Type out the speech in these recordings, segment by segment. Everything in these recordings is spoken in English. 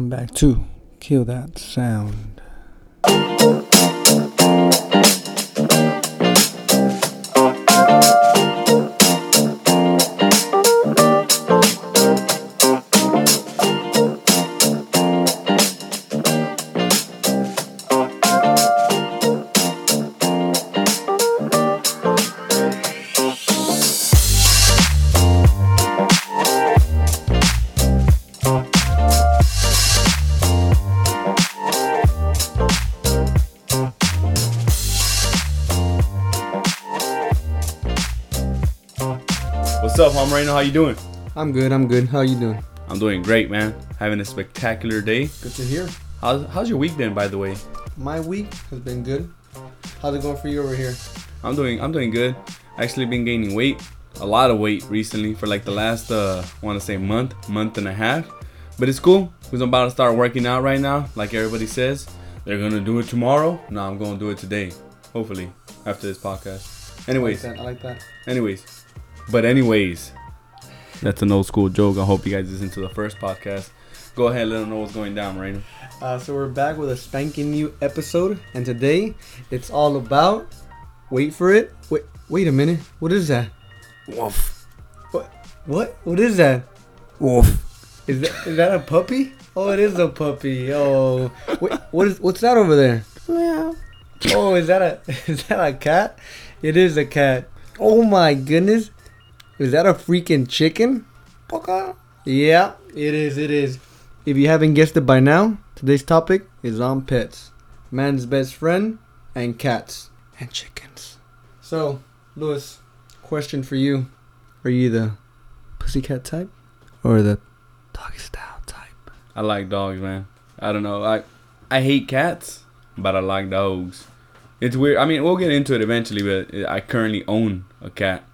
welcome back to Kill That Sound. Reno? How you doing? I'm good, I'm good. How you doing? I'm doing great, man. Having a spectacular day. Good to hear. How's, how's your week been, by the way? My week has been good. How's it going for you over here? I'm doing I'm doing good. Actually, been gaining weight, a lot of weight recently for like the last uh, want to say month, month and a half. But it's cool because I'm about to start working out right now. Like everybody says, they're gonna do it tomorrow. No, I'm gonna do it today. Hopefully, after this podcast. Anyways, I like that. I like that. anyways, but anyways, that's an old school joke. I hope you guys listen to the first podcast. Go ahead, let them know what's going down, Raina. Uh, so we're back with a spanking new episode, and today it's all about. Wait for it. Wait, wait a minute. What is that? Woof. What? What? What is that? Woof. Is that is that a puppy? Oh, it is a puppy. Oh, wait, what is what's that over there? Oh, is that a is that a cat? It is a cat. Oh my goodness, is that a freaking chicken? Poka. Yeah, it is. It is. If you haven't guessed it by now, today's topic is on pets, man's best friend, and cats and chickens. So, Lewis, question for you: Are you the pussycat type or the doggy style type? I like dogs, man. I don't know. I I hate cats, but I like dogs. It's weird. I mean, we'll get into it eventually, but I currently own a cat,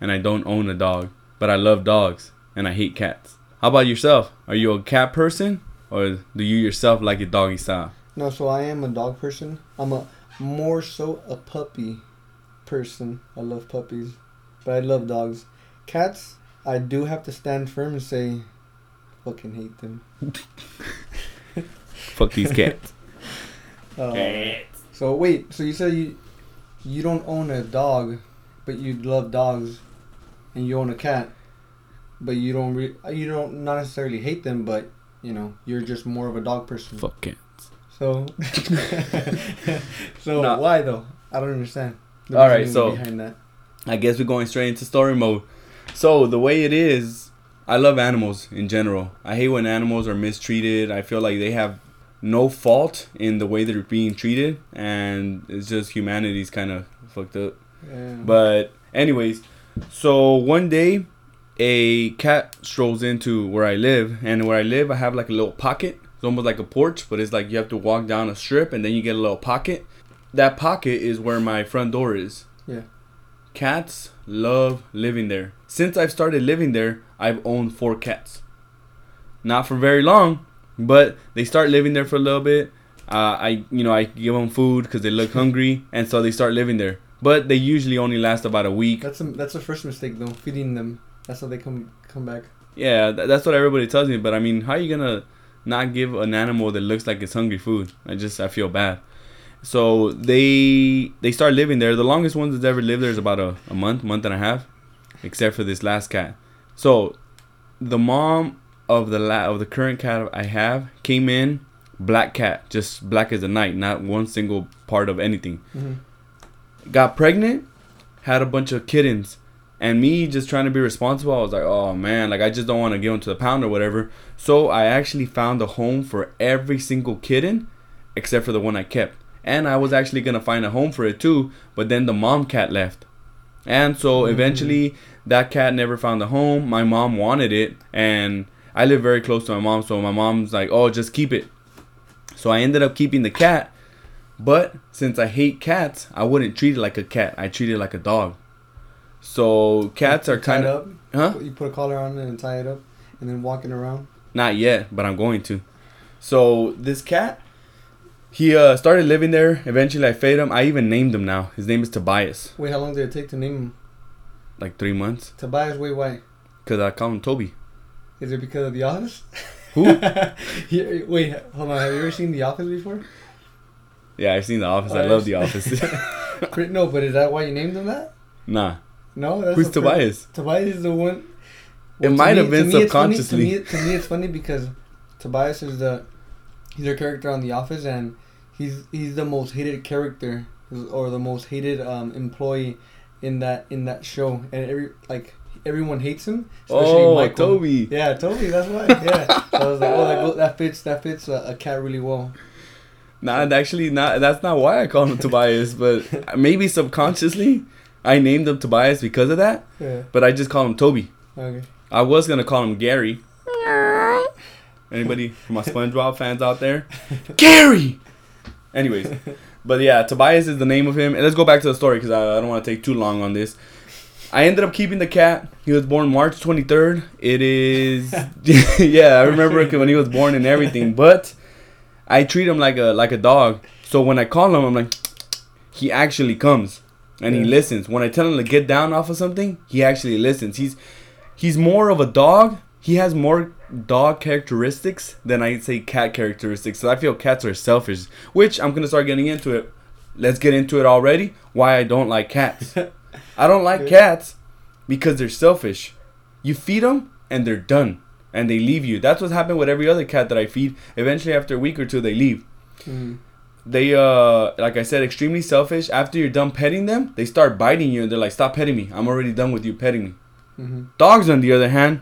and I don't own a dog. But I love dogs, and I hate cats. How about yourself? Are you a cat person, or do you yourself like it doggy style? No, so I am a dog person. I'm a more so a puppy person. I love puppies, but I love dogs. Cats, I do have to stand firm and say, fucking hate them. Fuck these cats. Uh, so wait, so you said you you don't own a dog, but you love dogs, and you own a cat, but you don't re- you don't not necessarily hate them, but you know you're just more of a dog person. Fuck cats. So, so Nah. why though? I don't understand. The All right, so- behind that. I guess we're going straight into story mode. So the way it is, I love animals in general. I hate when animals are mistreated. I feel like they have no fault in the way they're being treated, and it's just humanity's kind of fucked up. Yeah. But anyways, so one day, a cat strolls into where I live, and where I live, I have like a little pocket. It's almost like a porch, but it's like you have to walk down a strip, and then you get a little pocket. That pocket is where my front door is. Yeah. Cats love living there. Since I've started living there, I've owned four cats. Not for very long, but they start living there for a little bit. Uh, I, you know, I give them food because they look hungry, and so they start living there. But they usually only last about a week. that's a, that's the first mistake though. Feeding them. That's how they come come back. Yeah, th- that's what everybody tells me. But I mean, how are you gonna not give an animal that looks like it's hungry food? I just I feel bad. So they they start living there. The longest ones that's ever lived there is about a, a month, month and a half, except for this last cat. So the mom of the la- of the current cat I have came in black cat, just black as the night, not one single part of anything. hmm Got pregnant, had a bunch of kittens, and me just trying to be responsible. I was like, oh man, like I just don't want to give them to the pound or whatever. So I actually found a home for every single kitten, except for the one I kept. And I was actually gonna find a home for it too, but then the mom cat left. And so Mm. eventually that cat never found a home. My mom wanted it and I live very close to my mom, so my mom's like, "Oh, just keep it." So I ended up keeping the cat, but since I hate cats, I wouldn't treat it like a cat. I treat it like a dog. So cats are Tie it kind of up. huh? You put a collar on it and tie it up, and then walking around. Not yet, but I'm going to. So this cat, he uh, started living there. Eventually, I fed him. I even named him now. His name is Tobias. Wait, how long did it take to name him? Like three months, Tobias. Wait, why? cause I call him Toby. Is it because of the office? Who? Wait, hold on. Have you ever seen The Office before? Yeah, I've seen The Office. I love. The Office. No, but is that why you named him that? nah. No, that's Who's the per- Tobias? Tobias is the one. It might me- have been it's funny- subconsciously. To me, to me, it's funny because Tobias is the he's a character on The Office, and he's he's the most hated character or the most hated um, employee in that in that show, and every like everyone hates him. Especially Oh, Michael. Toby. Yeah, Toby. That's why. Yeah. so I was like, oh, that, go- that fits that fits a, a cat really well. Nah, actually, not. That's not why I call him Tobias, but maybe subconsciously, I named him Tobias because of that. Yeah. But I just call him Toby. Okay. I was gonna call him Gary. Anybody from my SpongeBob fans out there? Gary. Anyways, but yeah, Tobias is the name of him. And let's go back to the story because I, I don't want to take too long on this. I ended up keeping the cat. He was born March 23rd. It is, yeah, I remember when he was born and everything. But I treat him like a like a dog. So when I call him, I'm like, he actually comes and he listens. When I tell him to get down off of something, he actually listens. He's he's more of a dog. He has more dog characteristics than I'd say cat characteristics. So I feel cats are selfish, which I'm gonna start getting into it. Let's get into it already. Why I don't like cats. I don't like Yeah. cats because they're selfish. You feed them and they're done, and they leave you. That's what's happened with every other cat that I feed. Eventually, after a week or two, they leave Mm. they uh like I said, extremely selfish. After you're done petting them, they start biting you and they're like, Stop petting me. I'm already done with you petting me. hmm Dogs on the other hand,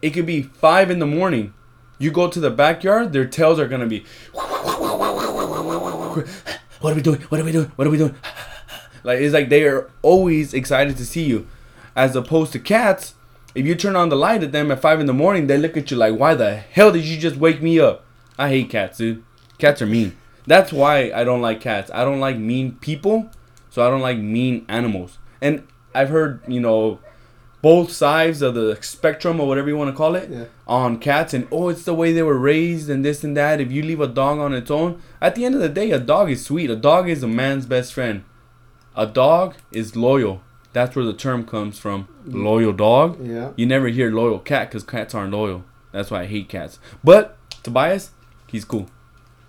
it could be five in the morning. You go to the backyard, their tails are gonna be What are we doing? What are we doing? What are we doing? Like it's like they are always excited to see you. As opposed to cats, if you turn on the light at them at five in the morning, they look at you like, Why the hell did you just wake me up? I hate cats, dude. Cats are mean. That's why I don't like cats. I don't like mean people, so I don't like mean animals. And I've heard, you know, both sides of the spectrum or whatever you want to call it Yeah. on cats and oh it's the way they were raised and this and that if you leave a dog on its own at the end of the day a dog is sweet a dog is a man's best friend a dog is loyal that's where the term comes from loyal dog Yeah. you never hear loyal cat because cats aren't loyal that's why i hate cats but tobias he's cool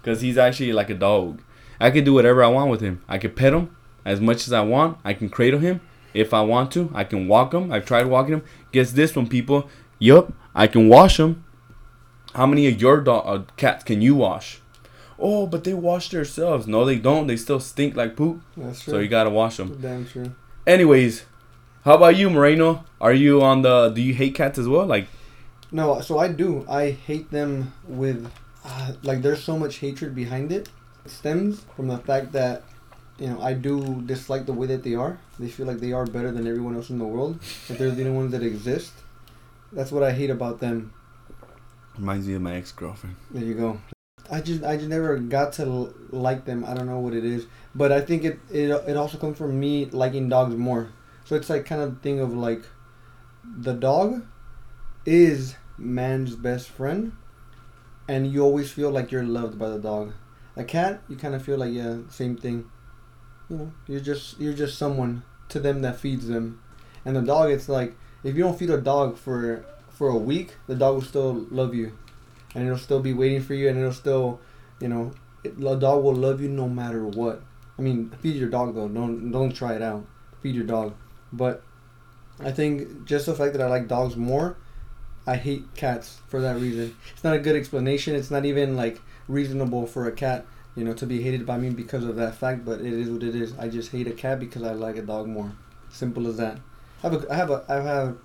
because he's actually like a dog i can do whatever i want with him i can pet him as much as i want i can cradle him if I want to, I can walk him. I've tried walking him. Guess this one, people. Yup, I can wash him. How many of your dog uh, cats can you wash? Oh, but they wash themselves. No, they don't. They still stink like poop. That's true. So you gotta wash them. Damn true. Anyways, how about you, Moreno? Are you on the? Do you hate cats as well? Like, No, so I do. I hate them with, uh, like, there's so much hatred behind it. It stems from the fact that, you know, I do dislike the way that they are. They feel like they are better than everyone else in the world. That they're the only ones that exist. That's what I hate about them. reminds me of my ex girlfriend. There you go. I just I just never got to l- like them. I don't know what it is, but I think it it it also comes from me liking dogs more. So it's like kind of thing of like, the dog, is man's best friend, and you always feel like you're loved by the dog. A cat, you kind of feel like yeah, same thing. You know, you're just you're just someone to them that feeds them, and the dog, it's like if you don't feed a dog for for a week, the dog will still love you and it'll still be waiting for you, and it'll still, you know, it, the dog will love you no matter what. I mean, feed your dog though. Don't don't try it out. Feed your dog, but I think just the fact that I like dogs more, I hate cats for that reason. It's not a good explanation. It's not even like reasonable for a cat, you know, to be hated by me because of that fact. But it is what it is. I just hate a cat because I like a dog more. Simple as that. I have a, I have a, I have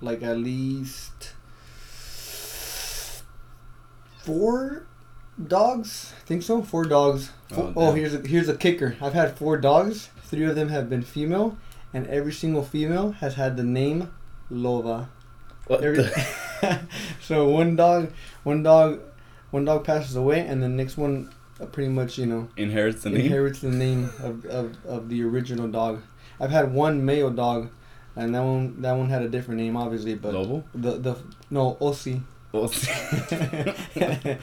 like at least four dogs. I think so. Four dogs. Four, Oh, oh, here's a here's a kicker. I've had four dogs. Three of them have been female, and every single female has had the name Lova. What Every- so one dog, one dog, one dog passes away, and the next one uh, pretty much you know inherits the name? inherits the name of, of, of the original dog. I've had one male dog, and that one that one had a different name, obviously, but Lobo? the the no Osi. Well, so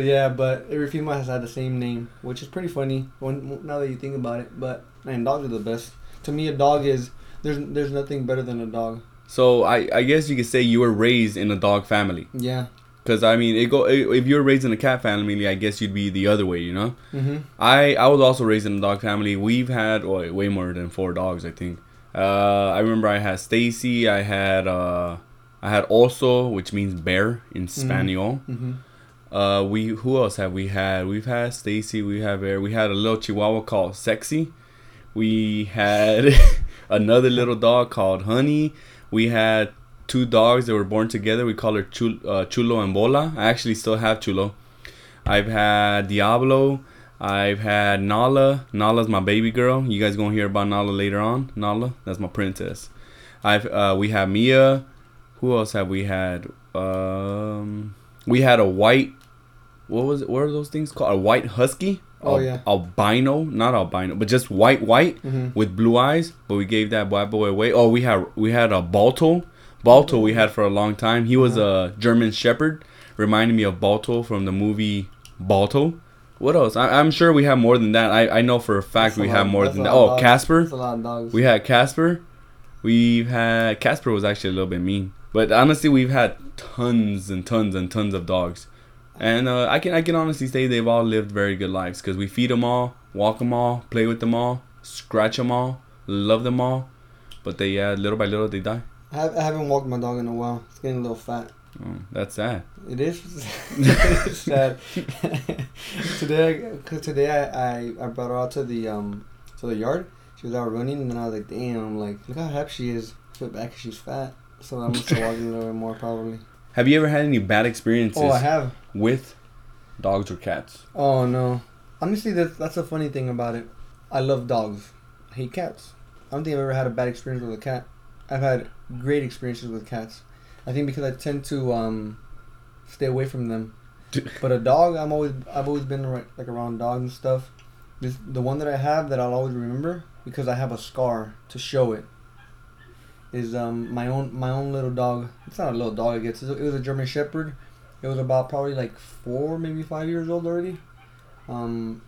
yeah, but every female has had the same name, which is pretty funny. When now that you think about it, but man, dogs are the best. To me, a dog is there's there's nothing better than a dog. so I, I guess you could say you were raised in a dog family. Yeah, Cause I mean, it go if you're raised in a cat family, I guess you'd be the other way, you know. Mm-hmm. I I was also raised in a dog family. We've had oh, way more than four dogs, I think. Uh, I remember I had Stacy. I had uh, I had Oso, which means bear in Spanish. Mm-hmm. Uh, we who else have we had? We've had Stacy. We have Bear. We had a little Chihuahua called Sexy. We had another little dog called Honey. We had two dogs that were born together. We call her Chul- uh, Chulo and Bola. I actually still have Chulo. I've had Diablo. I've had Nala. Nala's my baby girl. You guys gonna hear about Nala later on. Nala, that's my princess. I've uh, we have Mia. Who else have we had? Um, we had a white. What was it? What are those things called? A white husky. Oh, Al- yeah. Albino, not albino, but just white, white Mhm. with blue eyes. But we gave that bad boy away. Oh, we had we had a Balto. Balto we had for a long time. He was a German Shepherd, reminding me of Balto from the movie Balto. What else? I, I'm sure we have more than that. I, I know for a fact That's a we lot- have more than that. Oh, dogs. Casper. That's a lot of dogs. We had Casper. We've had Casper was actually a little bit mean, but honestly, we've had tons and tons and tons of dogs, and uh, I can I can honestly say they've all lived very good lives because we feed them all, walk them all, play with them all, scratch them all, love them all, but they yeah little by little they die. I, have, I haven't walked my dog in a while. It's getting a little fat. Oh, that's sad. It is sad. today, cause today I, I, I brought her out to the um to the yard. She was out running, and then I was like, "Damn!" Like, "Look how happy she is." Went back 'cause she's fat, so I'm gonna walking a little bit more probably. Have you ever had any bad experiences Oh, I have. with dogs or cats? Oh no. Honestly, that's that's a funny thing about it. I love dogs. I hate cats. I don't think I've ever had a bad experience with a cat. I've had great experiences with cats. I think because I tend to um, stay away from them. but a dog, I'm always I've always been right, like around dogs and stuff. This the one that I have that I'll always remember because I have a scar to show it. Is um my own my own little dog. It's not a little dog. I guess it was a German Shepherd. It was about probably like four, maybe five years old already. Um,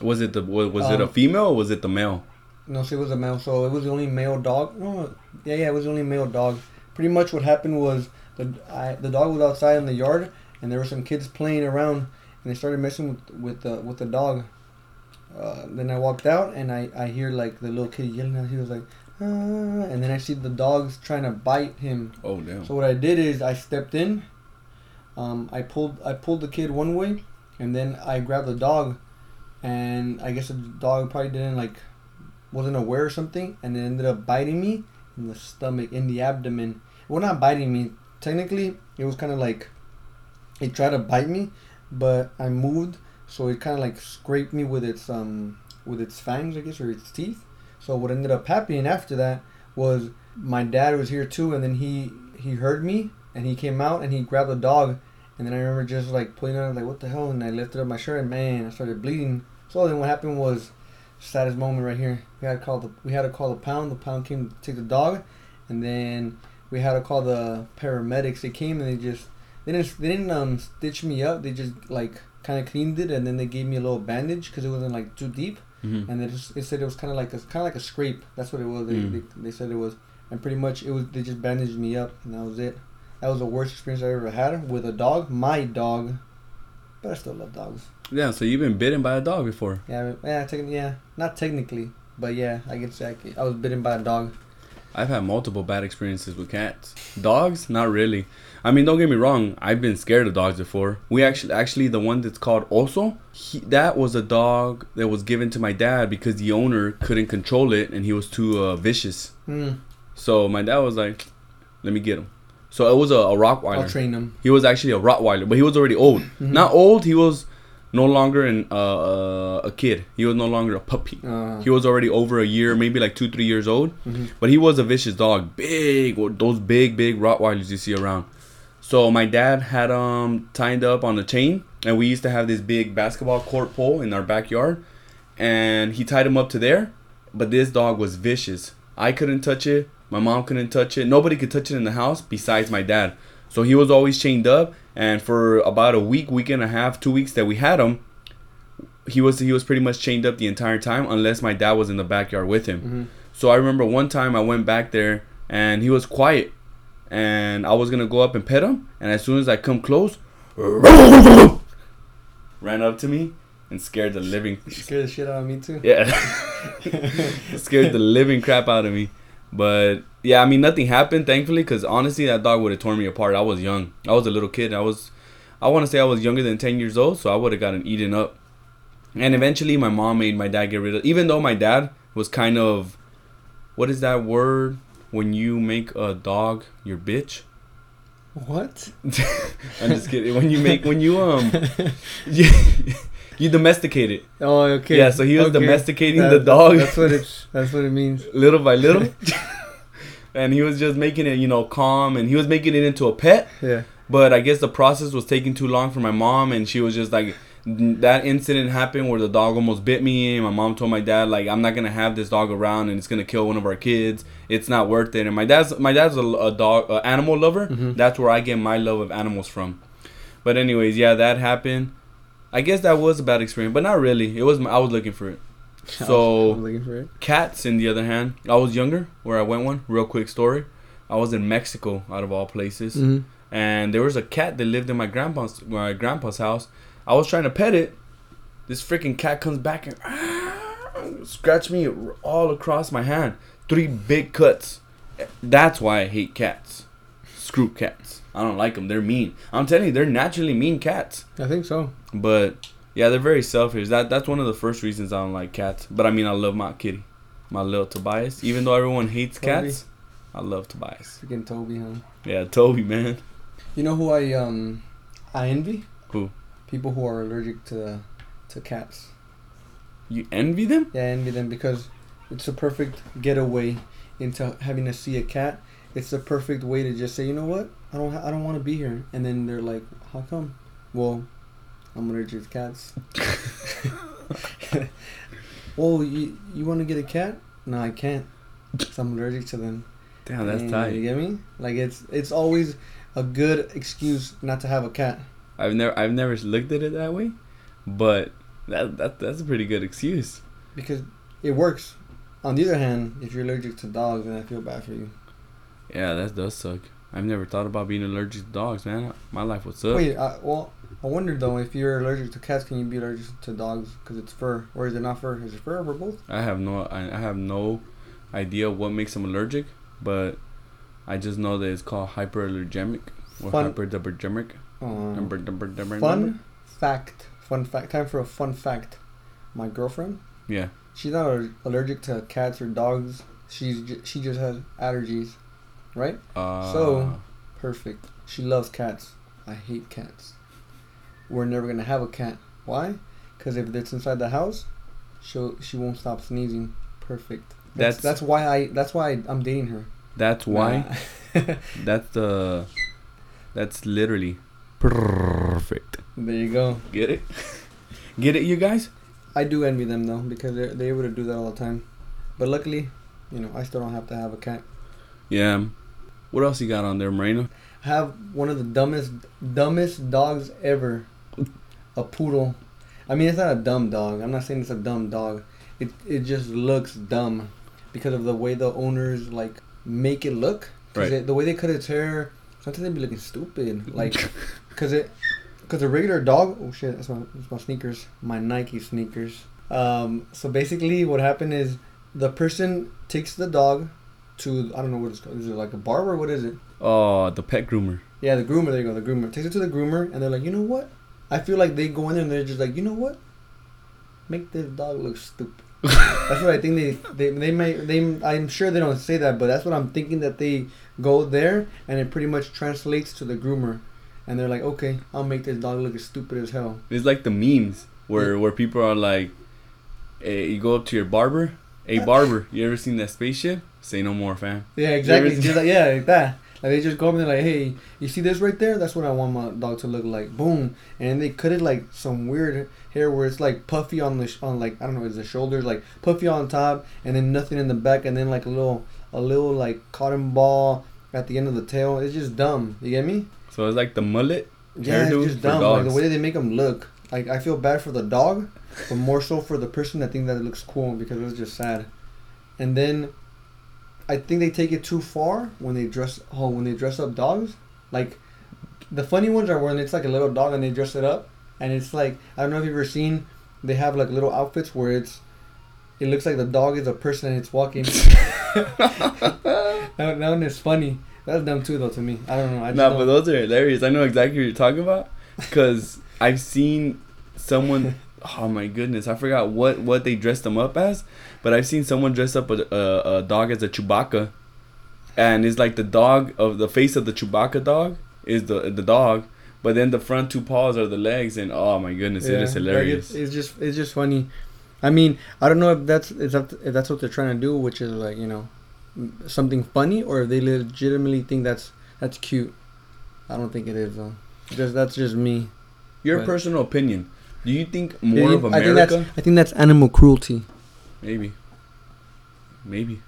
Was it the was, was it a Um, female or was it the male? no, it was a male. So it was the only male dog. No, yeah, yeah, it was the only male dog. Pretty much what happened was the I, the dog was outside in the yard, and there were some kids playing around, and they started messing with with the with the dog. Uh, then I walked out, and I I hear like the little kid yelling. Out. He was like, and then I see the dogs trying to bite him. Oh damn. So what I did is I stepped in. Um, I pulled I pulled the kid one way, and then I grabbed the dog, and I guess the dog probably didn't like, wasn't aware or something, and it ended up biting me in the stomach, in the abdomen. Well, not biting me. Technically, it was kind of like, it tried to bite me, but I moved, so it kind of like scraped me with its um with its fangs, I guess, or its teeth. So what ended up happening after that was my dad was here too, and then he he heard me and he came out and he grabbed the dog, and then I remember just like pulling it, like, what the hell? And I lifted up my shirt, and man, I started bleeding. So then what happened was, saddest moment right here. We had to call the we had to call the pound. The pound came to take the dog, and then we had to call the paramedics. They came and they just they didn't they didn't um stitch me up. They just like kind of cleaned it, and then they gave me a little bandage because it wasn't like too deep Mhm. and they just they said it was kind of like a kind of like a scrape. That's what it was. They, Mm. they, they said it was, and pretty much it was. They just bandaged me up, and that was it. That was the worst experience I ever had with a dog, my dog. But I still love dogs. Yeah, so you've been bitten by a dog before. Yeah, yeah, technically, yeah, not technically, but yeah, I guess I, I was bitten by a dog. I've had multiple bad experiences with cats. Dogs, not really. I mean, don't get me wrong. I've been scared of dogs before. We actually, actually, the one that's called Oso, he, that was a dog that was given to my dad because the owner couldn't control it and he was too uh, vicious. Hmm. So my dad was like, "Let me get him." So it was a, a I'll Rottweiler. train them. He was actually a Rottweiler, but he was already old. Mhm. Not old. He was no longer an, uh, uh, a kid. He was no longer a puppy. Uh, He was already over a year, maybe like two, three years old. Mhm. But he was a vicious dog, big, those big, big Rottweilers you see around. So my dad had um tied up on a chain, and we used to have this big basketball court pole in our backyard, and he tied him up to there. But this dog was vicious. I couldn't touch it. My mom couldn't touch it. Nobody could touch it in the house besides my dad. So he was always chained up, and for about a week, week and a half, two weeks that we had him, he was he was pretty much chained up the entire time, unless my dad was in the backyard with him. mhm. So I remember one time I went back there and he was quiet, and I was gonna go up and pet him, and as soon as I come close, ran up to me and scared the living Scared the shit out of me too. yeah scared the living crap out of me. But yeah, I mean nothing happened thankfully because honestly that dog would have torn me apart. I was young. I was a little kid. I was I want to say I was younger than ten years old, so I would have gotten eaten up. And eventually my mom made my dad get rid of. Even though my dad was kind of, what is that word when you make a dog your bitch? What? I'm just kidding. When you make when you um you, domesticate it Oh, okay. Yeah, so he was Okay. domesticating That- the dog. That's what it's. That's what it means. little by little. and he was just making it, you know, calm and he was making it into a pet. Yeah. But I guess the process was taking too long for my mom and she was just like that incident happened where the dog almost bit me and my mom told my dad like I'm not gonna have this dog around and it's gonna kill one of our kids. It's not worth it. And my dad's my dad's a, a dog a animal lover. Mhm. That's where I get my love of animals from. But anyways, yeah, that happened. I guess that was a bad experience, but not really. It was I was looking for it. So looking for it. Cats, in the other hand, I was younger where I went one. Real quick story. I was in Mexico, out of all places, Mhm. and there was a cat that lived in my grandpa's my grandpa's house. I was trying to pet it. This freaking cat comes back and scratch me all across my hand. Three big cuts. That's why I hate cats. Screw cats. I don't like them. They're mean. I'm telling you, they're naturally mean cats. I think so. But yeah, they're very selfish. That that's one of the first reasons I don't like cats. But I mean, I love my kitty, my little Tobias. Even though everyone hates Toby. cats, I love Tobias. Freaking Toby, huh? Yeah, Toby, man. You know who I um, I envy? Who? People who are allergic to, to cats. You envy them? Yeah, I envy them because it's a perfect getaway into having to see a cat. It's the perfect way to just say, you know what, I don't, ha- I don't want to be here. And then they're like, how come? Well, I'm allergic to cats. well, you you want to get a cat? No, I can't. 'cause I'm allergic to them. Damn, that's And tight. You get me? Like it's it's always a good excuse not to have a cat. I've never I've never looked at it that way, but that that that's a pretty good excuse. because it works. On the other hand, if you're allergic to dogs, then I feel bad for you. Yeah, that does suck. I've never thought about being allergic to dogs, man. My life would suck. Wait, uh, well, I wonder though if you're allergic to cats, can you be allergic to dogs because it's fur, or is it not fur? Is it fur or both? I have no I, I have no idea what makes them allergic, but I just know that it's called hyperallergenic or Fun- hyperallergenic. Um, fun fact. Fun fact. Time for a fun fact. My girlfriend, Yeah. she's not allergic to cats or dogs. She's ju- she just has allergies. Right? Uh, So- Perfect. She loves cats. I hate cats. We're never gonna have a cat. Why? Because if it's inside the house, she she won't stop sneezing. Perfect. That's That's- that's why I that's why I'm dating her. that's why. Nah. That's the. That's literally perfect. there you go. Get it? Get it, you guys? I do envy them though because they're they're able to do that all the time. But luckily, you know, I still don't have to have a cat. Yeah. What else you got on there, Moreno? I have one of the dumbest dumbest dogs ever. A poodle. I mean, it's not a dumb dog. I'm not saying it's a dumb dog. It it just looks dumb because of the way the owners like make it look. Right. it- the way they cut its hair, sometimes they be looking stupid. Like, cause it, cause a regular dog. Oh shit! That's my that's my sneakers. My Nike sneakers. Um. So basically, what happened is the person takes the dog to I don't know what it's called. Is it like a barber? What is it? Oh, the pet groomer. Yeah, the groomer. There you go. The groomer takes it to the groomer, and they're like, you know what? I feel like they go in there and they're just like, you know what? Make this dog look stupid. that's what I think they they they may they. I'm sure they don't say that, but that's what I'm thinking that they go there, and it pretty much translates to the groomer, and they're like, okay, I'll make this dog look as stupid as hell. It's like the memes where where people are like, eh, you go up to your barber. Hey barber, you ever seen that spaceship? Say no more, fam. Yeah, exactly. Just like, yeah, like that. Like they just go up and they're like, "Hey, you see this right there? That's what I want my dog to look like." Boom, and they cut it like some weird hair where it's like puffy on the sh- on like I don't know, is the shoulders like puffy on top, and then nothing in the back, and then like a little a little like cotton ball at the end of the tail. It's just dumb. You get me? So it's like the mullet. Yeah, it's just dumb. Like the way they make them look. Like I feel bad for the dog, but more so for the person that think that it looks cool because it's just sad. And then, I think they take it too far when they dress. Oh, when they dress up dogs, like the funny ones are when it's like a little dog and they dress it up, and it's like I don't know if you've ever seen. They have like little outfits where it's. It looks like the dog is a person and it's walking. that, that one is funny. That's dumb too, though. To me, I don't know. I just No, don't- but those are hilarious. I know exactly what you're talking about because I've seen someone. Oh my goodness, I forgot what what they dressed them up as, but I've seen someone dress up a, a, a dog as a Chewbacca, and it's like the dog of the face of the Chewbacca dog is the the dog, but then the front two paws are the legs, and oh my goodness, it Yeah, is like, hilarious. it's, it's just it's just funny. I mean, I don't know if that's if that- if that's what they're trying to do, which is like you know something funny, or if they legitimately think that's that's cute. I don't think it is though. Just that's just me. Your but- personal opinion. Do you think more of I think America? I think that's animal cruelty. Maybe. Maybe.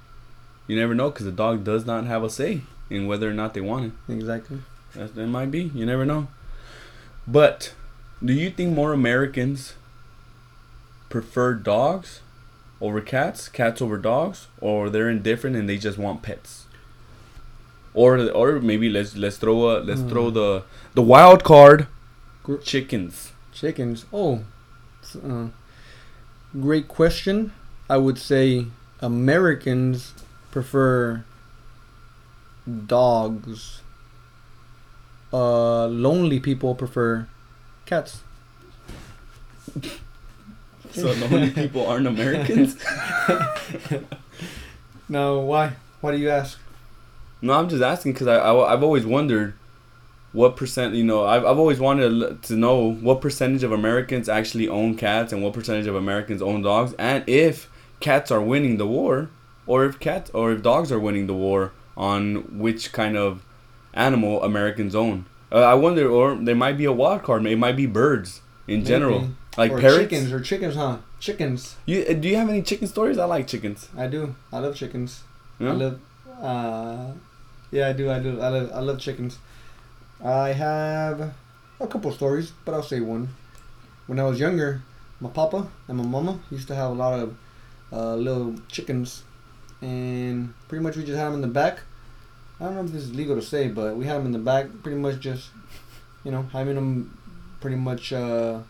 You never know because the dog does not have a say in whether or not they want it. Exactly. That, that might be. You never know. But do you think more Americans prefer dogs over cats, cats over dogs, or they're indifferent and they just want pets? Or or maybe let's let's throw a let's Hmm. throw the the wild card chickens. Chickens. Oh, uh, great question. I would say Americans prefer dogs. Uh, lonely people prefer cats. So lonely people aren't Americans? No, why? Why do you ask? No, I'm just asking because I, I have always wondered what percent you know I've I've always wanted to, know what percentage of Americans actually own cats and what percentage of Americans own dogs and if cats are winning the war or if cats or if dogs are winning the war on which kind of animal Americans own. Uh, I wonder, or there might be a wild card. It might be birds in general, like or parrots. chickens or chickens, huh? Chickens. You uh, do you have any chicken stories? I like chickens. I do. I love chickens. I Yeah? love. Uh, yeah, I do. I do. I love. I love chickens. I have a couple stories, but I'll say one. When I was younger, my papa and my mama used to have a lot of uh, little chickens, and pretty much we just had them in the back. I don't know if this is legal to say, but we had them in the back, pretty much just, you know, having them pretty much uh,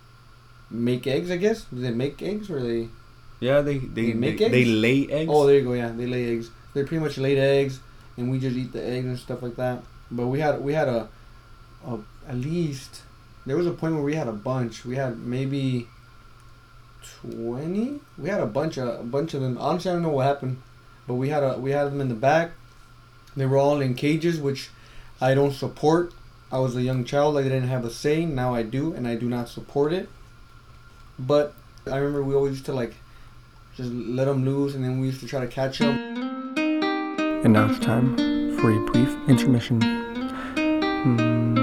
make eggs. I guess. Do they make eggs or they? Yeah, they they They make they, they lay eggs. Oh, there you go. Yeah, they lay eggs. They pretty much laid eggs, and we just eat the eggs and stuff like that. But we had we had a, at least there was a point where we had a bunch. We had maybe twenty. We had a bunch of a bunch of them. Honestly, I don't know what happened, but we had a we had them in the back. They were all in cages, which I don't support. I was a young child. I didn't have a say. Now I do, and I do not support it. But I remember we always used to like just let them loose, and then we used to try to catch them. And now it's time for a brief intermission. And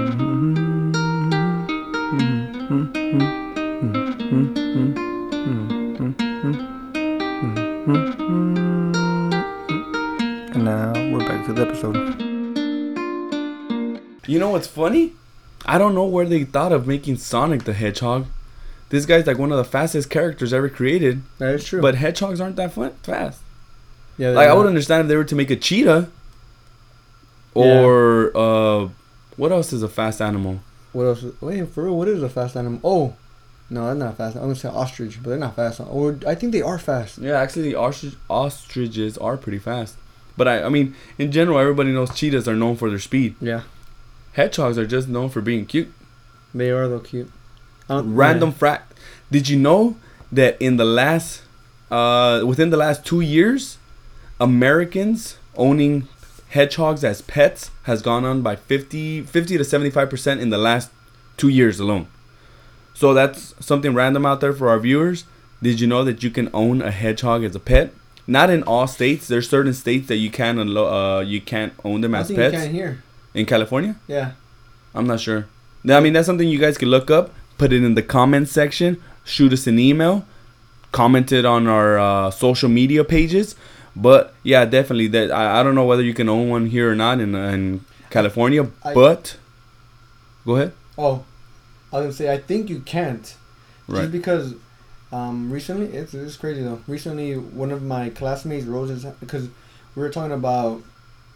we're back to the episode. You know what's funny? I don't know where they thought of making Sonic the Hedgehog. This guy's like one of the fastest characters ever created, That is true. but hedgehogs aren't that fun, fast. yeah, Like I would understand if they were to make a cheetah, or uh, what else is a fast animal? What else? Wait, for real, what is a fast animal? Oh, no, they're not fast. I'm gonna say ostrich, but they're not fast. Or I think they are fast. Yeah, actually, ostrich, ostriches are pretty fast. But I, I mean, in general, everybody knows cheetahs are known for their speed. Yeah, Hedgehogs are just known for being cute. they are though cute. Random fact: Did you know that in the last, uh, within the last two years, Americans owning hedgehogs as pets has gone on by 50, 50 to seventy five percent in the last two years alone. So that's something random out there for our viewers. Did you know that you can own a hedgehog as a pet? Not in all states. There's certain states that you can unlo- uh, you can't own them I as think pets. you can here. In California, Yeah, I'm not sure. I mean, that's something you guys can look up. Put it in the comments section. Shoot us an email. Comment it on our uh, social media pages. But yeah, definitely that. I, I don't know whether you can own one here or not in, in California. I- but go ahead. Oh, I was gonna say I think you can't. Right. Just because um, recently it's it's crazy though. Recently, one of my classmates, Roses, because we were talking about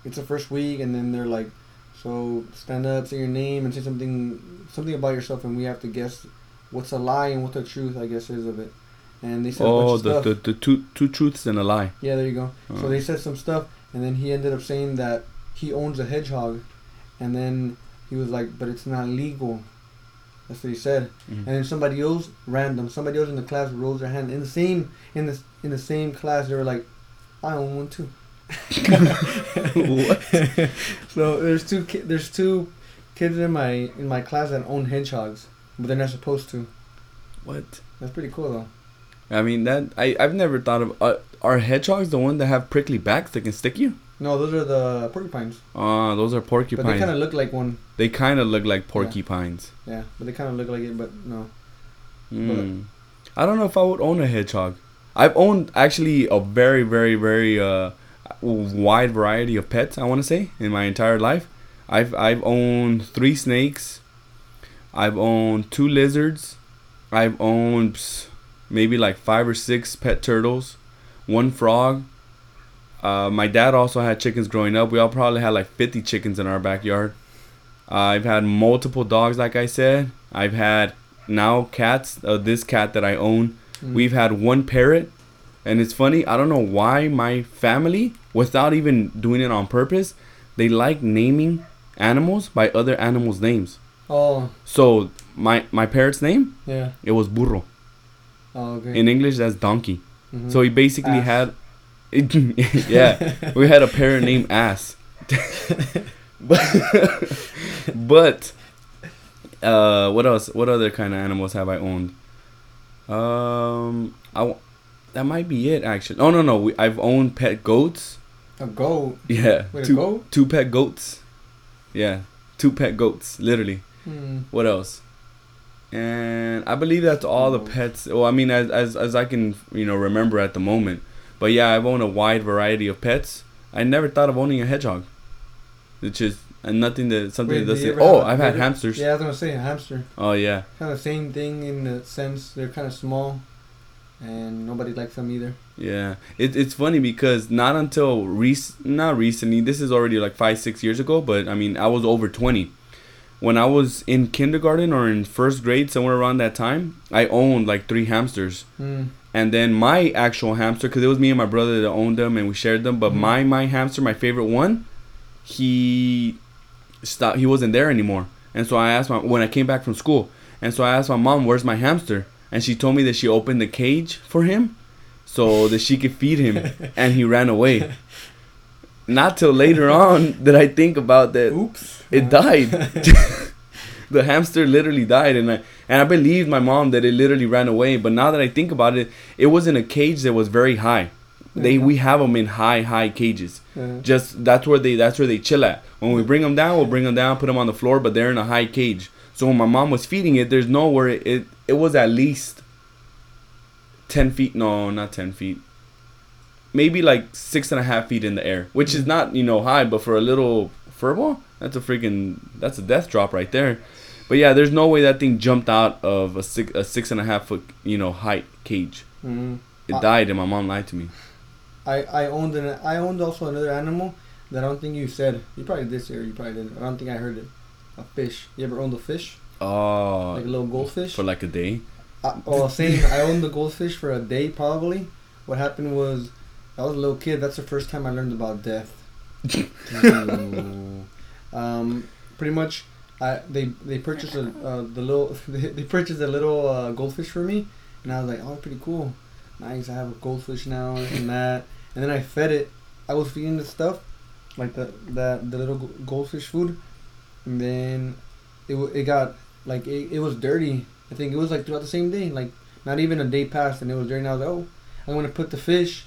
it's the first week, and then they're like, So stand up, say your name, and say something something about yourself, and we have to guess what's a lie and what the truth, I guess, is of it. And they said Oh, the, stuff. the, the two two truths and a lie. Yeah, there you go. Oh. So they said some stuff, and then he ended up saying that he owns a hedgehog, and then he was like, "But it's not legal." That's what he said. Mhm. And then somebody else, random, somebody else in the class rose their hand in the same in the in the same class. They were like, "I own one too." What? so there's two ki- there's two kids in my in my class that own hedgehogs, but they're not supposed to. What? That's pretty cool though. I mean that I I've never thought of. Uh, are hedgehogs the one that have prickly backs that can stick you? No, those are the porcupines. Uh, those are porcupines. But they kind of look like one. They kind of look like porcupines. Yeah, but they kind of look like it, but no. Mm. I don't know if I would own a hedgehog. I've owned actually a very, very, very uh, wide variety of pets. I want to say in my entire life, I've I've owned three snakes. I've owned two lizards. I've owned maybe like five or six pet turtles, one frog. Uh, my dad also had chickens growing up. We all probably had like 50 chickens in our backyard. I've had multiple dogs, like I said. I've had now cats. Uh, this cat that I own. Mm. We've had one parrot, and it's funny. I don't know why my family, without even doing it on purpose, they like naming animals by other animals' names. Oh, So my my parrot's name yeah. it was burro. Oh, okay. In English, that's donkey. Mhm. So he basically Ass. had, yeah, we had a parrot named Ass. but, but, uh, what else? What other kind of animals have I owned? Um, I, w- that might be it actually. Oh no no, we, I've owned pet goats. a goat. Yeah, Wait, a two goat? two pet goats. Yeah, two pet goats, literally. Hmm. What else? And I believe that's all the pets. Well, I mean, as, as as I can you know remember at the moment. But yeah, I've owned a wide variety of pets. I never thought of owning a hedgehog, which is and nothing that something Wait, that does. you say- ever Oh, I've had hamsters. Yeah, I was gonna say a hamster. Oh yeah, Kind of same thing in the sense they're kind of small, and nobody likes them either. yeah. It, it's funny because not until rec- not recently. This is already like five six years ago. But I mean, I was over twenty. When I was in kindergarten or in first grade, somewhere around that time, I owned like three hamsters. Hmm. And then my actual hamster because it was me and my brother that owned them and we shared them but Mhm. my my hamster my favorite one he stopped he wasn't there anymore and so i asked my when i came back from school and so i asked my mom where's my hamster and she told me that she opened the cage for him so that she could feed him and he ran away not till later on did i think about that Oops. it died. the hamster literally died, and I and I believed my mom that it literally ran away. But now that I think about it, it was in a cage that was very high. They we have them in high high cages. Just that's where they that's where they chill at. When we bring them down, we'll bring them down, put them on the floor, but they're in a high cage. So when my mom was feeding it, there's nowhere it it, it was at least ten feet. No, not ten feet. Maybe like six and a half feet in the air, which is not you know high, but for a little furball, that's a freaking that's a death drop right there. But yeah, there's no way that thing jumped out of a six a six and a half foot you know height cage. Mhm. It Uh, died, and my mom lied to me. I I owned an I owned also another animal that I don't think you said. You probably did say, or you probably didn't. I don't think I heard it. A fish. You ever owned a fish? Oh, Like a little goldfish? for like a day. Uh, oh, same. I owned the goldfish for a day probably. What happened was, I was a little kid. That's the first time I learned about death. Um, pretty much, I they they purchased a uh, the little they, they purchased a little uh, goldfish for me, and I was like, oh, pretty cool, nice. I have a goldfish now and that, and then I fed it. I was feeding the stuff, like the that the little goldfish food, and then it it got like it, it was dirty. I think it was like throughout the same day, like not even a day passed, and it was dirty. And I was like, oh, I'm gonna put the fish,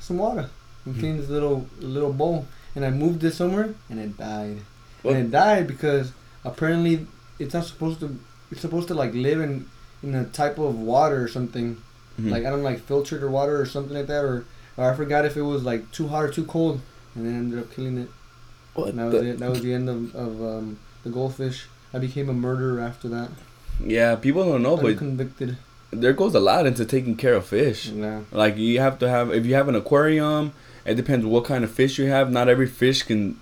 some water, and clean this little little bowl. And I moved it somewhere, and it died. What? And it died because apparently it's not supposed to. It's supposed to like live in in a type of water or something. Mhm. Like I don't know, like filtered or water or something like that, or or I forgot if it was like too hot or too cold, and then ended up killing it. What And that was it. That was the end of of um, the goldfish. I became a murderer after that. Yeah, people don't know, I'm but convicted. there goes a lot into taking care of fish. Yeah. Like you have to have if you have an aquarium, it depends what kind of fish you have. Not every fish can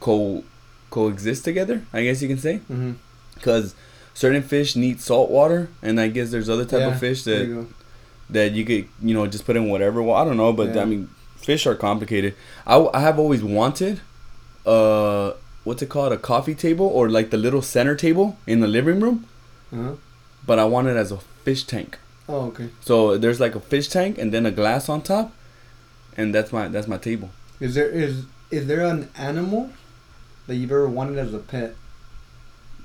co coexist together. I guess you can say Mm-hmm. because certain fish need salt water, and I guess there's other type Yeah, of fish that you that you could you know just put in whatever. Well, I don't know, but Yeah. I mean, fish are complicated. I I have always wanted, uh, what's it called, a coffee table or like the little center table in the living room, Uh-huh. but I want it as a fish tank. Oh, okay. So there's like a fish tank and then a glass on top, and that's my that's my table. Is there is is there an animal that you've ever wanted as a pet?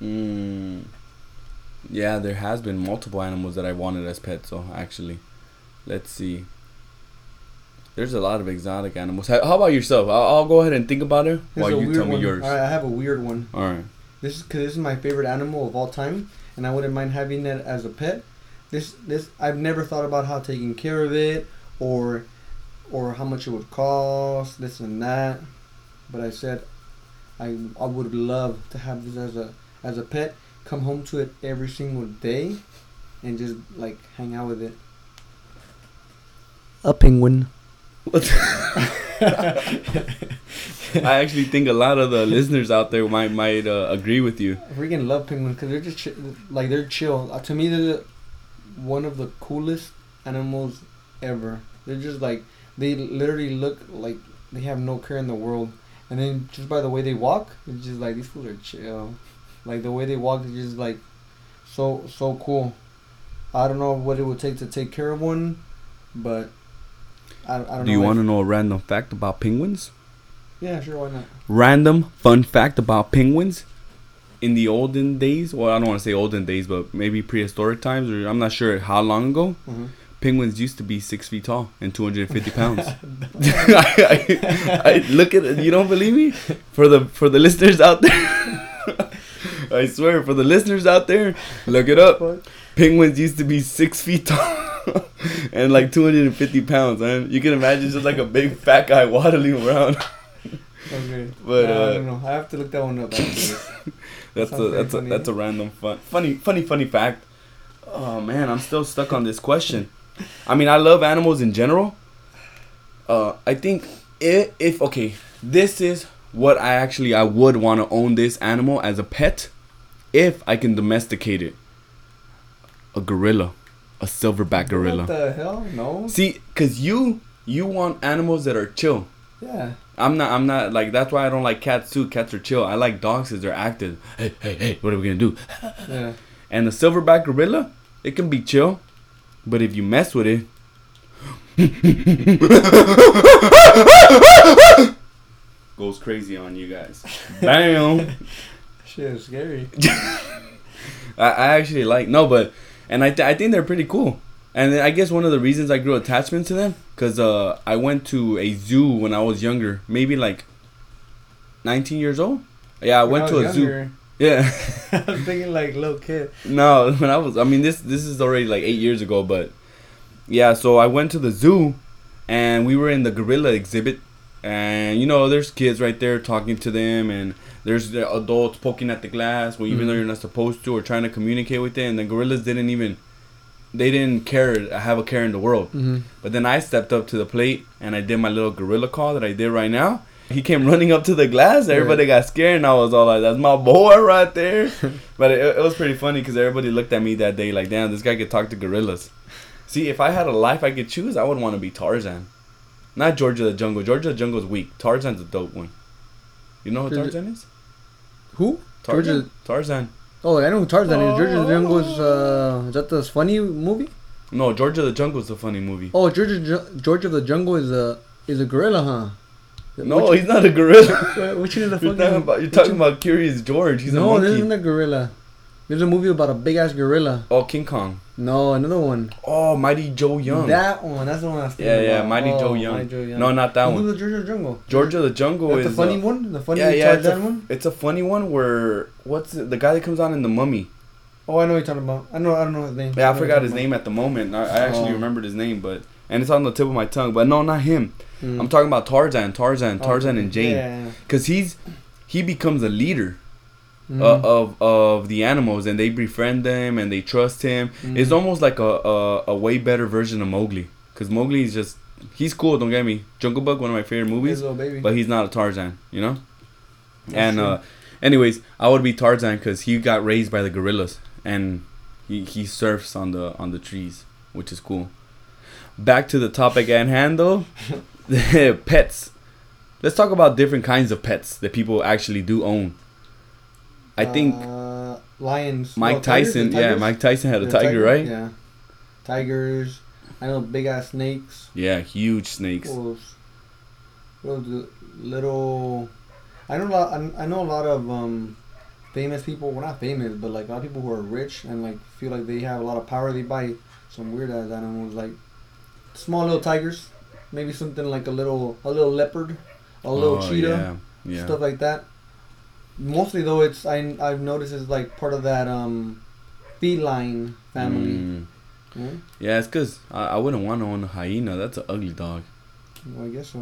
Mm, yeah, there has been multiple animals that I wanted as pets. So actually, let's see. There's a lot of exotic animals. How about yourself? I'll, I'll go ahead and think about it Here's while you tell me one. yours. All right, I have a weird one. All right. This is because this is my favorite animal of all time, and I wouldn't mind having it as a pet. This this I've never thought about how taking care of it, or or how much it would cost, this and that. But I said, I I would love to have this as a as a pet. Come home to it every single day, and just like hang out with it. A penguin. What? I actually think a lot of the listeners out there might might uh, agree with you. I freaking love penguins because they're just chi- like they're chill. Uh, to me, they're the, one of the coolest animals ever. They're just like they literally look like they have no care in the world, and then just by the way they walk, it's just like these fools are chill. Like the way they walk is just like so so cool. I don't know what it would take to take care of one, but I, I don't know. Do you want to know a random fact about penguins? Yeah, sure. Why not? Random fun fact about penguins. In the olden days, well, I don't want to say olden days, but maybe prehistoric times, or I'm not sure how long ago, Mhm. Penguins used to be six feet tall and 250 pounds. I, I, I look at it. You don't believe me? For the for the listeners out there, I swear for the listeners out there, look it up. Penguins used to be six feet tall and like 250 pounds, man. You can imagine just like a big fat guy waddling around. Okay. But, Nah, I uh, don't know. I have to look that one up. That's Sounds a that's a that's a random fun funny funny funny fact. Oh man, I'm still stuck on this question. I mean, I love animals in general. Uh, I think if, if okay, this is what I actually I would want to own this animal as a pet, if I can domesticate it. A gorilla, a silverback gorilla. What the hell? No. See, cause you you want animals that are chill. Yeah. I'm not. I'm not like. That's why I don't like cats too. Cats are chill. I like dogs because they're active. Hey, hey, hey! What are we gonna do? Yeah. And the silverback gorilla, it can be chill, but if you mess with it, goes crazy on you guys. Bam! Shit is scary. I, I actually like no, but and I th- I think they're pretty cool. And I guess one of the reasons I grew attachment to them, cause uh I went to a zoo when I was younger, maybe like 19 years old. Yeah, I went to a zoo. Yeah. I was thinking like little kid. No, when I was, I mean, this this is already like eight years ago, but yeah. So I went to the zoo, and we were in the gorilla exhibit, and you know, there's kids right there talking to them, and there's the adults poking at the glass, well, even though Mhm. you're not supposed to, or trying to communicate with it, and the gorillas didn't even, they didn't care, have a care in the world. Mm-hmm. But then I stepped up to the plate, and I did my little gorilla call that I did right now. He came running up to the glass. Everybody got scared, and I was all like, "That's my boy right there." but it, it was pretty funny because everybody looked at me that day like, "Damn, this guy could talk to gorillas." See, if I had a life I could choose, I would want to be Tarzan, not George of the Jungle. George of the Jungle is weak. Tarzan's a dope one. You know who Tarzan is? Who? Tarzan. Tarzan. Oh, I know who Tarzan is. George of the Jungle is, uh, is that the funny movie? No, George of the Jungle is a funny movie. Oh, George of, Ju- George of the Jungle is a is a gorilla, huh? No, Which, he's not a gorilla. which is the you're talking about you're talking about Curious George. He's no, a this monkey. isn't a gorilla. There's a movie about a big ass gorilla. Oh, King Kong. No, another one. Oh, Mighty Joe Young. That one. That's the one I was yeah, thinking yeah, about. Mighty Oh, Joe Young. Mighty Joe Young. No, not that one. was George of the Jungle? George of the Jungle That's is the funny uh, one. The funny yeah, yeah, it's a, one. it's a funny one where what's it, the guy that comes on in the Mummy? Oh, I know what you're talking about. I know. I don't know his name. Yeah, I know forgot his name at the moment. I, I actually Oh. remembered his name, but and it's on the tip of my tongue. But no, not him. About. I'm talking about Tarzan, Tarzan, Oh, Tarzan, and Jane. Yeah. Cause he's he becomes a leader Mhm. uh, of of the animals, and they befriend them and they trust him. It's Mhm. almost like a, a a way better version of Mowgli. Cause Mowgli is just he's cool. Don't get me. Jungle Book, one of my favorite movies, but he's not a Tarzan. You know. That's and uh, Anyways, I would be Tarzan because he got raised by the gorillas and he, he surfs on the on the trees, which is cool. Back to the topic at hand though, pets. Let's talk about different kinds of pets that people actually do own. I think uh, lions. Mike no, Tyson, yeah. Mike Tyson had a Yeah, tiger, right? Yeah. Tigers. I know big ass snakes. Yeah, huge snakes. Wolves. Little, little. I know a lot. I I know a lot of um, famous people. Well, not famous, but like a lot of people who are rich and like feel like they have a lot of power. They buy some weird ass animals like small little tigers, maybe something like a little a little leopard, a little Oh, cheetah, Yeah, yeah. stuff like that. Mostly though, it's I I've noticed it's like part of that um, feline family. Mm. Yeah? Yeah, it's because I, I wouldn't want to own a hyena. That's an ugly dog. Well, I guess so.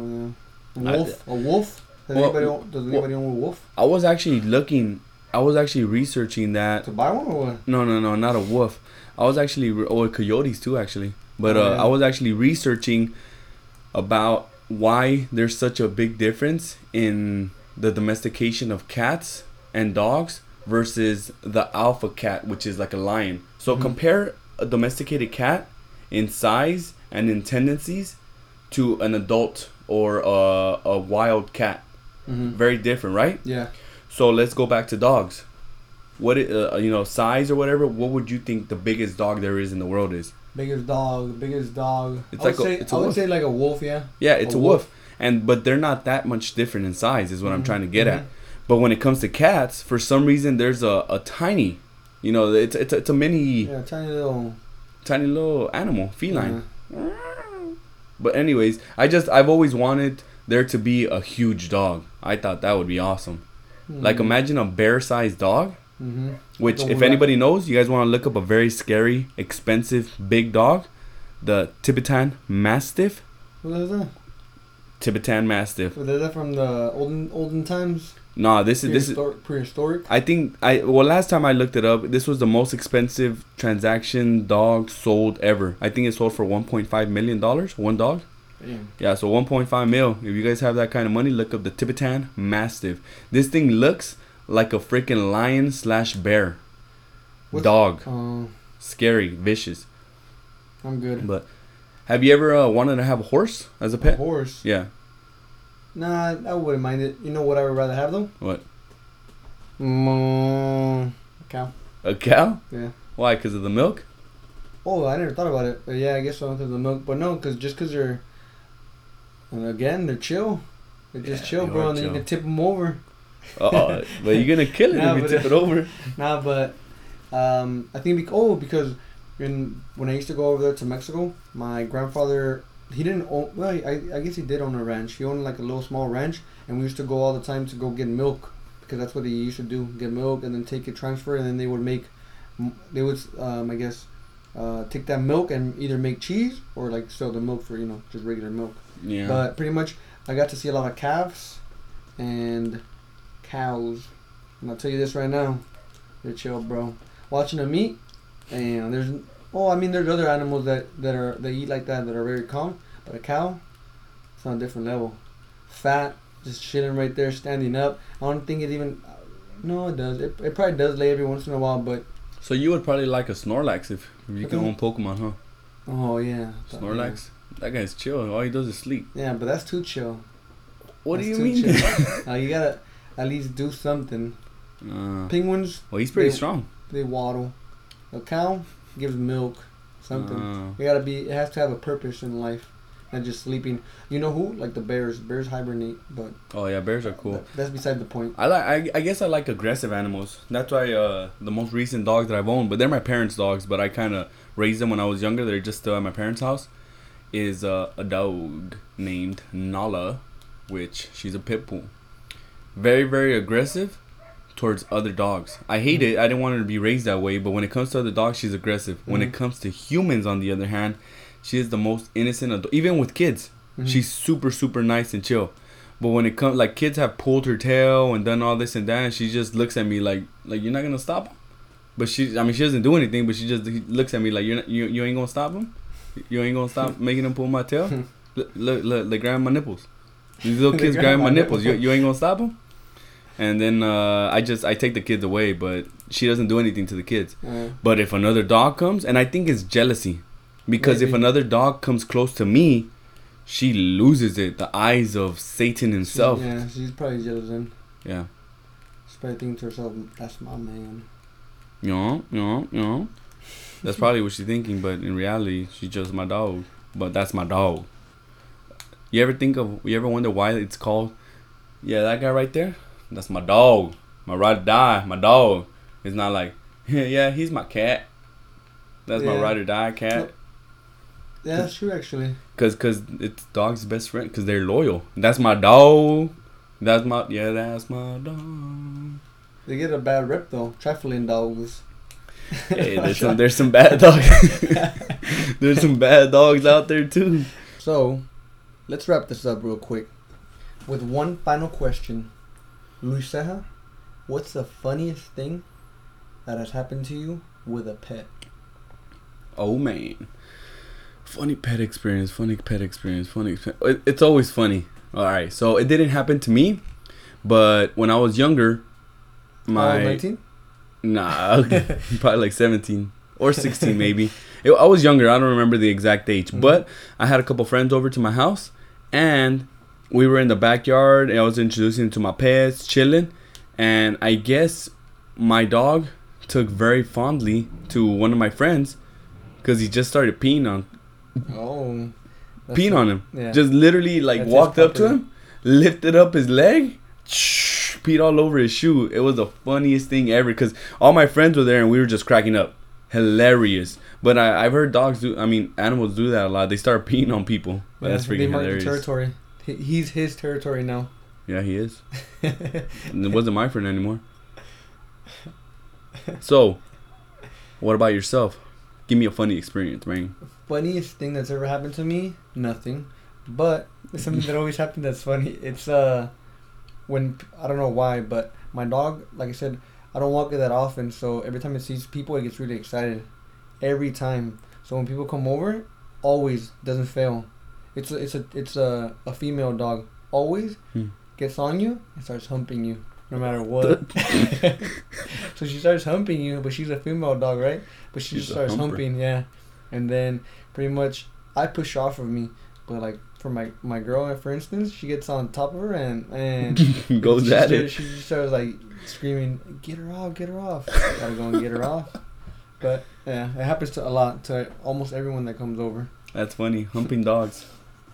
Yeah. I- A wolf. a wolf. Does Well, anybody own, does anybody own a wolf? I was actually looking. I was actually researching that. To buy one or what? No, no, no, not a wolf. I was actually oh coyotes too actually. But Oh, uh, yeah. I was actually researching about why there's such a big difference in the domestication of cats and dogs versus the alpha cat, which is like a lion. So Mhm. compare a domesticated cat in size and in tendencies to an adult or a, a wild cat. Mm-hmm. Very different, right? Yeah. So let's go back to dogs. What it, uh, you know, size or whatever. What would you think the biggest dog there is in the world is? Biggest dog. Biggest dog. It's I would like a- say, it's a I would wolf. say like a wolf. Yeah. Yeah, it's A a, wolf. and but they're not that much different in size. Is what I'm Mhm, trying to get mhm. at. But when it comes to cats, for some reason, there's a, a tiny, you know, it's it's, it's a mini, Yeah. Tiny little. tiny little animal, feline. Yeah. But anyways, I just I've always wanted there to be a huge dog. I thought that would be awesome. Like imagine a bear-sized dog. Mm-hmm. Which, if anybody knows, you guys want to look up a very scary, expensive, big dog, the Tibetan Mastiff. What is that? Tibetan Mastiff. Was that from the olden olden times? Nah, this is this is. Prehistoric. prehistoric? I think I well last time I looked it up, this was the most expensive transaction dog sold ever. I think it sold for 1.5 million dollars. One dog. Damn. Yeah, so 1.5 mil. If you guys have that kind of money, look up the Tibetan Mastiff. This thing looks like a freaking lion slash bear. What's- Dog, Uh, scary, vicious. I'm good. But have you ever uh, wanted to have a horse as a A pet? horse. Yeah. Nah, I wouldn't mind it. You know what I would rather have though? What? Mm, a cow. A cow? Yeah. Why? Because of the milk? Oh, I never thought about it. But yeah, I guess so because of the milk. But no, because just because they're, and again, they're chill. They're just Yeah, chill, they bro, and then you can tip them over. Uh, but you're gonna kill it Nah, if you tip it over. Nah, but um, I think bec- oh because in when I used to go over there to Mexico, my grandfather he didn't own. Well, I I guess he did own a ranch. He owned like a little small ranch, and we used to go all the time to go get milk because that's what he used to do: get milk and then take it transfer, and then they would make they would um, I guess uh, take that milk and either make cheese or like sell the milk for you know just regular milk. Yeah. But pretty much, I got to see a lot of calves and cows. And I'll tell you this right now, they're chill, bro. Watching them eat, and there's oh, I mean, there's other animals that that are they eat like that that are very calm, but a cow, it's on a different level. Fat, just chilling right there, standing up. I don't think it even. No, it does. It, it probably does lay every once in a while, but so you would probably like a Snorlax if, if you can own Pokemon, huh? oh yeah, Snorlax. That guy's chill. All he does is sleep. Yeah, but that's too chill. What That's do you mean? uh, you gotta at least do something. uh, Penguins, well, he's pretty They- strong. they waddle. A cow gives milk, something. Uh, You gotta be. It has to have a purpose in life, not just sleeping. You know who? Like the bears. Bears hibernate, but oh yeah, bears are cool. that- that's beside the point. I like. I, I guess I like aggressive animals. That's why uh, the most recent dog that I've owned, but they're my parents' dogs. But I kind of raised them when I was younger. They're just still at my parents' house. Is uh, a dog named Nala, which she's a pit bull. Very very aggressive towards other dogs. I hate it. I didn't want her to be raised that way. But when it comes to other dogs, she's aggressive. When it Mhm. comes to humans, on the other hand, she is the most innocent. Ado- even with kids, Mhm. she's super super nice and chill. But when it comes, like kids have pulled her tail and done all this and that, and she just looks at me like, like you're not gonna stop him. But she, I mean, she doesn't do anything, but she just looks at me like you're not, you, you ain't gonna stop him. You ain't gonna stop making him pull my tail. Look, look, look, they grab my nipples. These little kids grab my nipples. You, you ain't gonna stop them. And then uh, I just I take the kids away, but she doesn't do anything to the kids. Uh, But if another dog comes, and I think it's jealousy, because if another dog comes close to me, she loses it. The eyes of Satan himself. Yeah. Yeah, she's probably jealous then. Yeah. She's probably thinking to herself, "That's my man." Yeah, yeah, yeah. That's probably what she's thinking, but in reality, she's just my dog. But that's my dog. You ever think of? You ever wonder why it's called? Yeah, that guy right there. That's my dog. My ride or die. My dog. It's not like, yeah, he's my cat. That's my Yeah. ride or die cat. Yeah, that's true actually. Cause, cause it's dog's best friend. Cause they're loyal. That's my dog. That's my yeah. That's my dog. They get a bad rep though. Trifling dogs. Hey, there's some there's some bad dogs. there's some bad dogs out there too. So, let's wrap this up real quick with one final question. Luis Seja, what's the funniest thing that has happened to you with a pet? Oh man, funny pet experience. Funny pet experience. Funny. It's always funny. All right, so it didn't happen to me, but when I was younger, my 19? Nah, probably like 17 or 16 maybe. It, I was younger. I don't remember the exact age, Mhm. but I had a couple friends over to my house, and we were in the backyard. And I was introducing to my pets, chilling, and I guess my dog took very fondly to one of my friends because he just started peeing on Oh. peeing on him. Yeah. Just literally like That's walked up to him, lifted up his leg, peed all over his shoe. It was the funniest thing ever because all my friends were there and we were just cracking up. Hilarious. But I, I've heard dogs do. I mean, animals do that a lot. They start peeing on people. Yeah, That's they freaking mark the hilarious. territory. He- He's his territory now. Yeah, he is. And it wasn't my friend anymore. So, what about yourself? Give me a funny experience, man. Funniest thing that's ever happened to me? Nothing. But something that always happened that's funny. It's uh when I don't know why, but my dog, like I said, I don't walk it that often, so every time it sees people, it gets really excited. Every time. So when people come over, always doesn't fail. It's a, it's a it's a, a female dog. Always Hmm. gets on you and starts humping you, no matter what. so she starts humping you, but she's a female dog, right? But she She's just starts humping, yeah. And then pretty much I push off of me, but like for my my girl, for instance, she gets on top of her and and Goes at started- it. She just starts like screaming, "Get her off! Get her off!" Gotta go and get her off. But yeah, it happens to a lot to almost everyone that comes over. That's funny. Humping dogs.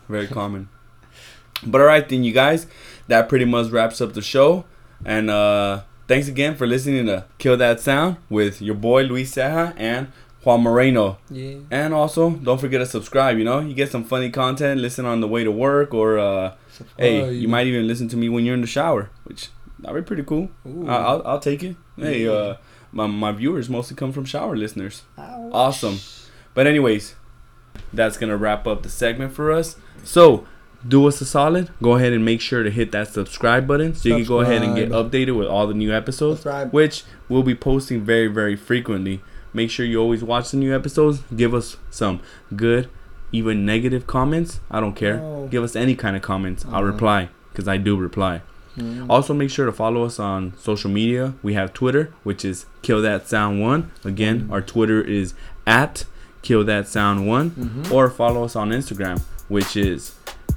Very common. But alright then you guys, that pretty much wraps up the show. And uh thanks again for listening to Kill That Sound with your boy Luis Seja and Juan Moreno. Yeah. And also don't forget to subscribe, you know? You get some funny content, listen on the way to work or uh hey, you might even listen to me when you're in the shower, which that'd be pretty cool. Ooh. I- I'll I'll take it. Hey, Yeah. uh my, my viewers mostly come from shower listeners. Ouch. Awesome. But anyways, that's gonna wrap up the segment for us. So do us a solid. Go ahead and make sure to hit that subscribe button so you can go ahead and get updated with all the new episodes, Subscribe. which we'll be posting very very frequently. Make sure you always watch the new episodes. Give us some good, even negative comments. I don't care. No. Give us any kind of comments. I'll Uh-huh. reply because I do reply. Mm. Also, make sure to follow us on social media. We have Twitter, which is Kill That Sound One. Again, Mhm. our Twitter is at Kill That Sound One, Mhm. or follow us on Instagram, which is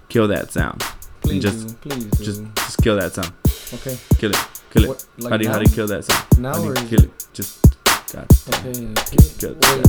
Kill That Sound. please just- do, please. Just, just kill that sound. okay. Kill it. Kill it. What, like how do you, now? how do you kill that sound? Now how do you or kill it? Just, God. Okay. Kill it. Wait.